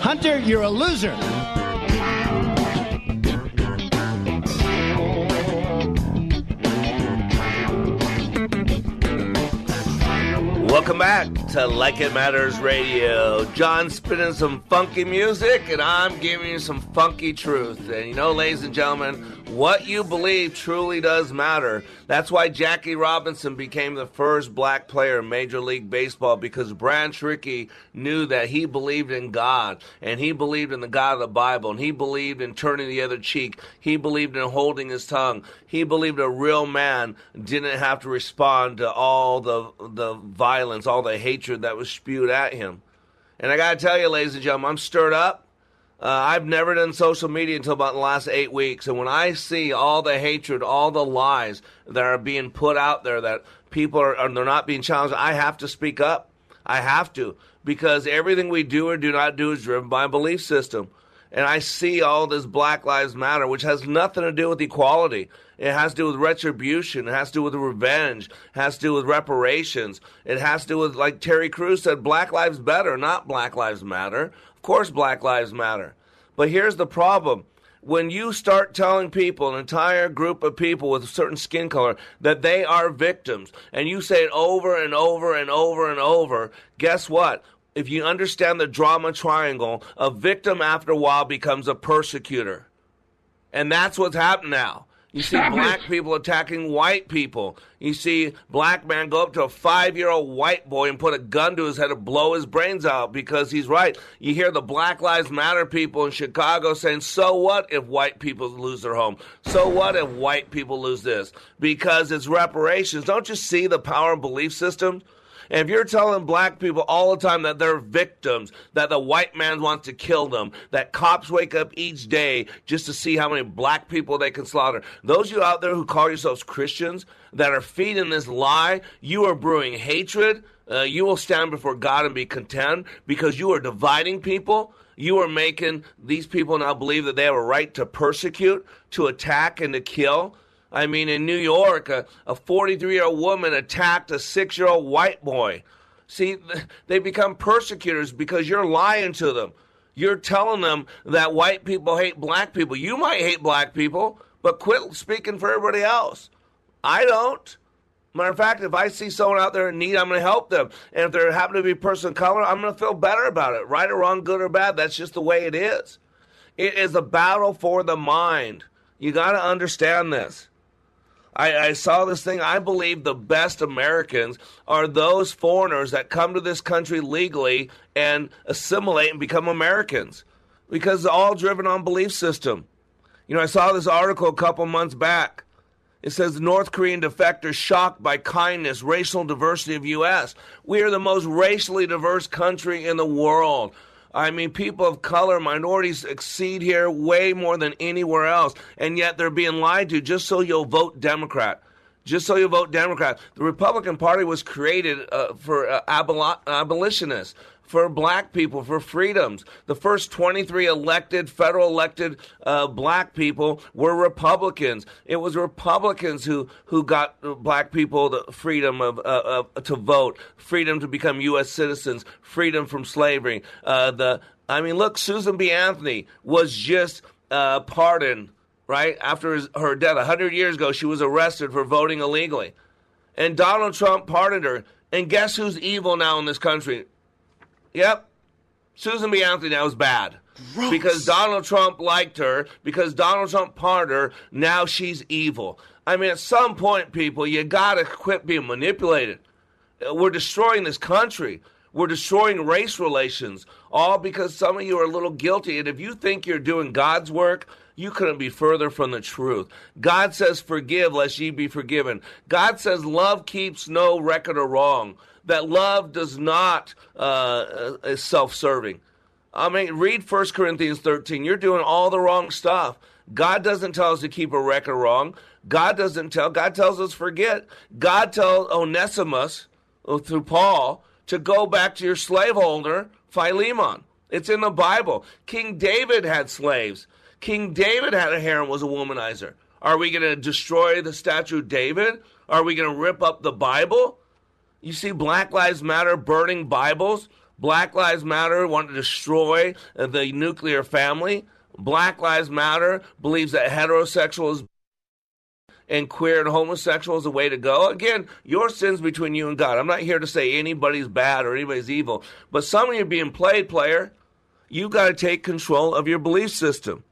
Hunter, you're a loser. Welcome back to Like It Matters Radio. John spinning some funky music, and I'm giving you some funky truth. And you know, ladies and gentlemen, what you believe truly does matter. That's why Jackie Robinson became the first black player in Major League Baseball because Branch Rickey knew that he believed in God and he believed in the God of the Bible and he believed in turning the other cheek. He believed in holding his tongue. He believed a real man didn't have to respond to all the the violence, all the hatred that was spewed at him. And I got to tell you, ladies and gentlemen, I'm stirred up. Uh, I've never done social media until about the last eight weeks. And when I see all the hatred, all the lies that are being put out there, that people are, are they're not being challenged, I have to speak up. I have to because everything we do or do not do is driven by a belief system. And I see all this Black Lives Matter, which has nothing to do with equality. It has to do with retribution. It has to do with revenge. It has to do with reparations. It has to do with, like Terry Crews said, Black Lives Better, not Black Lives Matter. Of course, Black Lives Matter. But here's the problem. When you start telling people, an entire group of people with a certain skin color, that they are victims, and you say it over and over and over and over, guess what? If you understand the drama triangle, a victim after a while becomes a persecutor. And that's what's happened now. You see Stop black it. people attacking white people. You see black man go up to a five year old white boy and put a gun to his head to blow his brains out because he's right. You hear the Black Lives Matter people in Chicago saying, So what if white people lose their home? So what if white people lose this? Because it's reparations. Don't you see the power of belief systems? And if you're telling black people all the time that they're victims, that the white man wants to kill them, that cops wake up each day just to see how many black people they can slaughter, those you out there who call yourselves Christians that are feeding this lie, you are brewing hatred. Uh, you will stand before God and be content because you are dividing people. You are making these people now believe that they have a right to persecute, to attack, and to kill. I mean, in New York, a 43 year old woman attacked a six year old white boy. See, they become persecutors because you're lying to them. You're telling them that white people hate black people. You might hate black people, but quit speaking for everybody else. I don't. Matter of fact, if I see someone out there in need, I'm going to help them. And if there happen to be a person of color, I'm going to feel better about it. Right or wrong, good or bad, that's just the way it is. It is a battle for the mind. You got to understand this. I, I saw this thing. I believe the best Americans are those foreigners that come to this country legally and assimilate and become Americans because it's all driven on belief system. You know, I saw this article a couple months back. It says North Korean defectors shocked by kindness, racial diversity of U.S. We are the most racially diverse country in the world. I mean, people of color, minorities exceed here way more than anywhere else, and yet they're being lied to just so you'll vote Democrat. Just so you vote Democrat. The Republican Party was created uh, for uh, aboli- abolitionists, for black people, for freedoms. The first 23 elected, federal elected uh, black people were Republicans. It was Republicans who, who got black people the freedom of, uh, of to vote, freedom to become U.S. citizens, freedom from slavery. Uh, the I mean, look, Susan B. Anthony was just uh, pardoned right after his, her death. A hundred years ago, she was arrested for voting illegally, and Donald Trump pardoned her. And guess who's evil now in this country? Yep. Susan B. Anthony now is bad. Because Donald Trump liked her, because Donald Trump pardoned her, now she's evil. I mean, at some point, people, you gotta quit being manipulated. Uh, We're destroying this country. We're destroying race relations, all because some of you are a little guilty. And if you think you're doing God's work, you couldn't be further from the truth. God says, Forgive lest ye be forgiven. God says, Love keeps no record of wrong. That love does not uh, is self-serving. I mean, read 1 Corinthians 13. You're doing all the wrong stuff. God doesn't tell us to keep a record wrong. God doesn't tell. God tells us forget. God tells Onesimus uh, through Paul to go back to your slaveholder Philemon. It's in the Bible. King David had slaves. King David had a harem, was a womanizer. Are we going to destroy the statue of David? Are we going to rip up the Bible? You see Black Lives Matter burning Bibles. Black Lives Matter want to destroy the nuclear family. Black Lives Matter believes that heterosexual is and queer and homosexual is the way to go. Again, your sins between you and God. I'm not here to say anybody's bad or anybody's evil, but some of you being played, player. You got to take control of your belief system.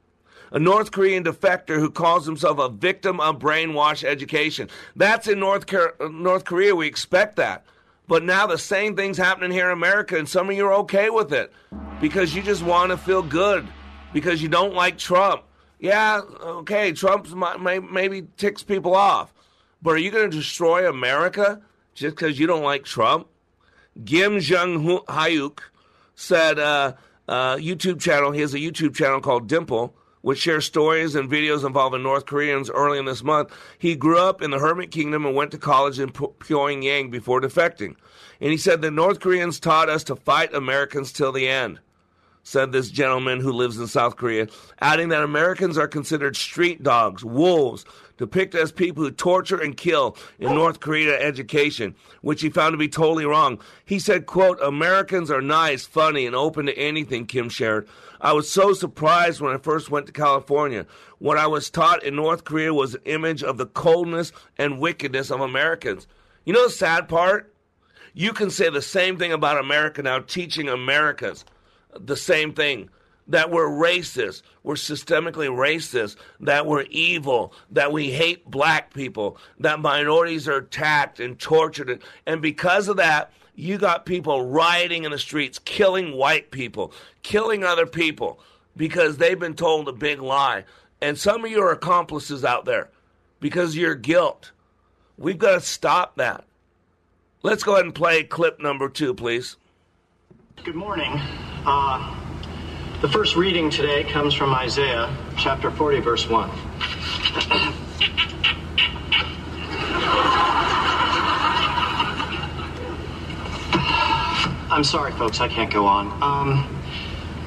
A North Korean defector who calls himself a victim of brainwash education. That's in North, North Korea. We expect that. But now the same thing's happening here in America, and some of you are okay with it because you just want to feel good because you don't like Trump. Yeah, okay, Trump maybe ticks people off. But are you going to destroy America just because you don't like Trump? Kim Jong Hyuk said, uh, uh, YouTube channel, he has a YouTube channel called Dimple, which shares stories and videos involving North Koreans early in this month. He grew up in the Hermit Kingdom and went to college in Pyongyang before defecting. And he said the North Koreans taught us to fight Americans till the end said this gentleman who lives in South Korea, adding that Americans are considered street dogs, wolves, depicted as people who torture and kill in North Korea education, which he found to be totally wrong. He said, quote, Americans are nice, funny, and open to anything, Kim shared. I was so surprised when I first went to California. What I was taught in North Korea was an image of the coldness and wickedness of Americans. You know the sad part? You can say the same thing about America now, teaching Americans the same thing that we're racist, we're systemically racist, that we're evil, that we hate black people, that minorities are attacked and tortured. And because of that, you got people rioting in the streets, killing white people, killing other people because they've been told a big lie. And some of you are accomplices out there because of your guilt. We've got to stop that. Let's go ahead and play clip number two, please. Good morning. Uh, the first reading today comes from Isaiah chapter 40, verse 1. I'm sorry, folks, I can't go on. Um,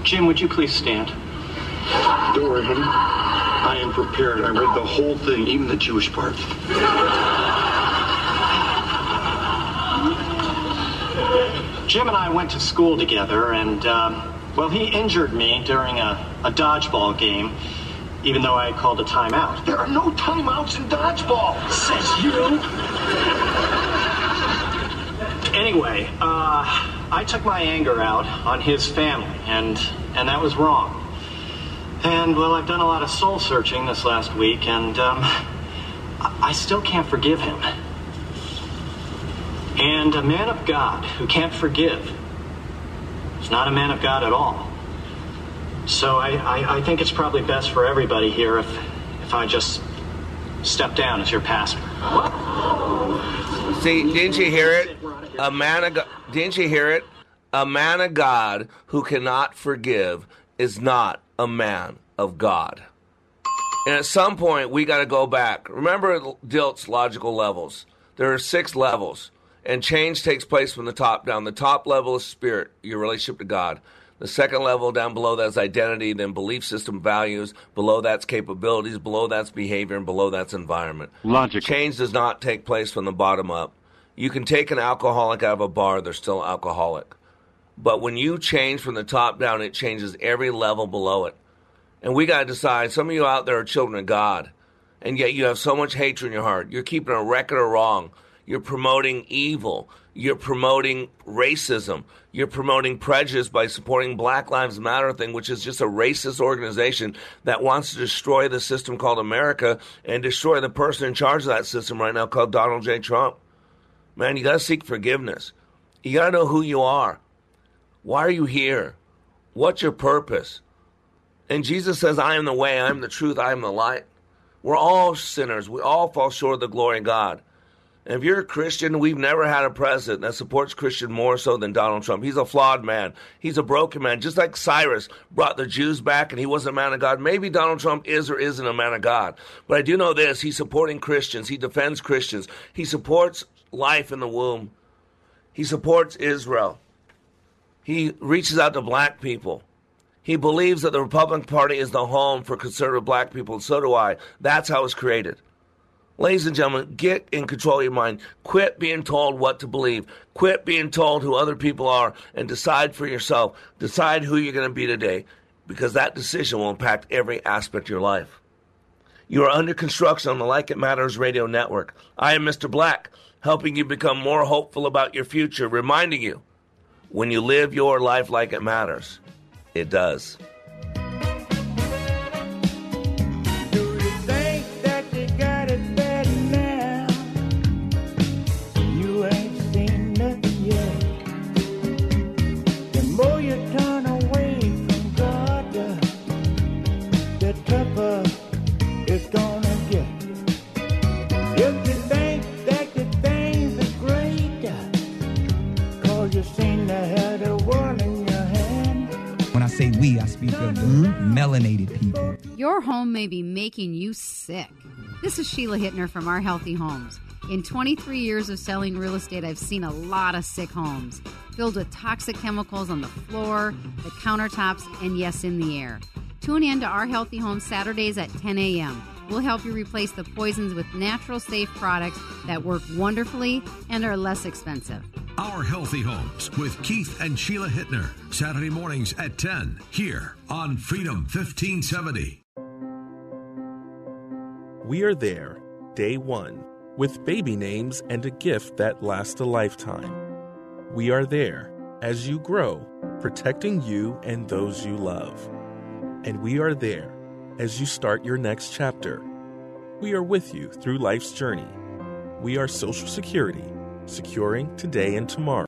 Jim, would you please stand? Don't worry, honey. I am prepared. I read the whole thing, even the Jewish part. Jim and I went to school together, and, um, well, he injured me during a, a dodgeball game, even though I called a timeout. There are no timeouts in dodgeball, says you. Anyway, uh, I took my anger out on his family, and, and that was wrong. And, well, I've done a lot of soul searching this last week, and um, I still can't forgive him. And a man of God who can't forgive is not a man of God at all. So I, I, I, think it's probably best for everybody here if, if I just step down as your pastor. What? See, didn't you hear it? A man of God, didn't you hear it? A man of God who cannot forgive is not a man of God. And at some point, we got to go back. Remember Dilts' logical levels. There are six levels. And change takes place from the top down. The top level is spirit, your relationship to God. The second level down below that's identity, then belief system values. Below that's capabilities. Below that's behavior. And below that's environment. Logic. Change does not take place from the bottom up. You can take an alcoholic out of a bar, they're still alcoholic. But when you change from the top down, it changes every level below it. And we got to decide some of you out there are children of God, and yet you have so much hatred in your heart. You're keeping a record of wrong you're promoting evil. You're promoting racism. You're promoting prejudice by supporting Black Lives Matter thing, which is just a racist organization that wants to destroy the system called America and destroy the person in charge of that system right now called Donald J. Trump. Man, you got to seek forgiveness. You got to know who you are. Why are you here? What's your purpose? And Jesus says, I am the way, I am the truth, I am the light. We're all sinners. We all fall short of the glory of God. And if you're a Christian, we've never had a president that supports Christian more so than Donald Trump. He's a flawed man. He's a broken man. Just like Cyrus brought the Jews back and he wasn't a man of God. Maybe Donald Trump is or isn't a man of God. But I do know this he's supporting Christians. He defends Christians. He supports life in the womb. He supports Israel. He reaches out to black people. He believes that the Republican Party is the home for conservative black people, and so do I. That's how it's created. Ladies and gentlemen, get in control of your mind. Quit being told what to believe. Quit being told who other people are and decide for yourself. Decide who you're going to be today because that decision will impact every aspect of your life. You are under construction on the Like It Matters radio network. I am Mr. Black, helping you become more hopeful about your future, reminding you when you live your life like it matters, it does. The melanated people. Your home may be making you sick. This is Sheila Hittner from Our Healthy Homes. In 23 years of selling real estate, I've seen a lot of sick homes filled with toxic chemicals on the floor, the countertops, and yes, in the air. Tune in to Our Healthy Homes Saturdays at 10 a.m. We'll help you replace the poisons with natural, safe products that work wonderfully and are less expensive. Our Healthy Homes with Keith and Sheila Hittner, Saturday mornings at 10 here on Freedom 1570. We are there, day one, with baby names and a gift that lasts a lifetime. We are there as you grow, protecting you and those you love. And we are there as you start your next chapter. We are with you through life's journey. We are Social Security, securing today and tomorrow.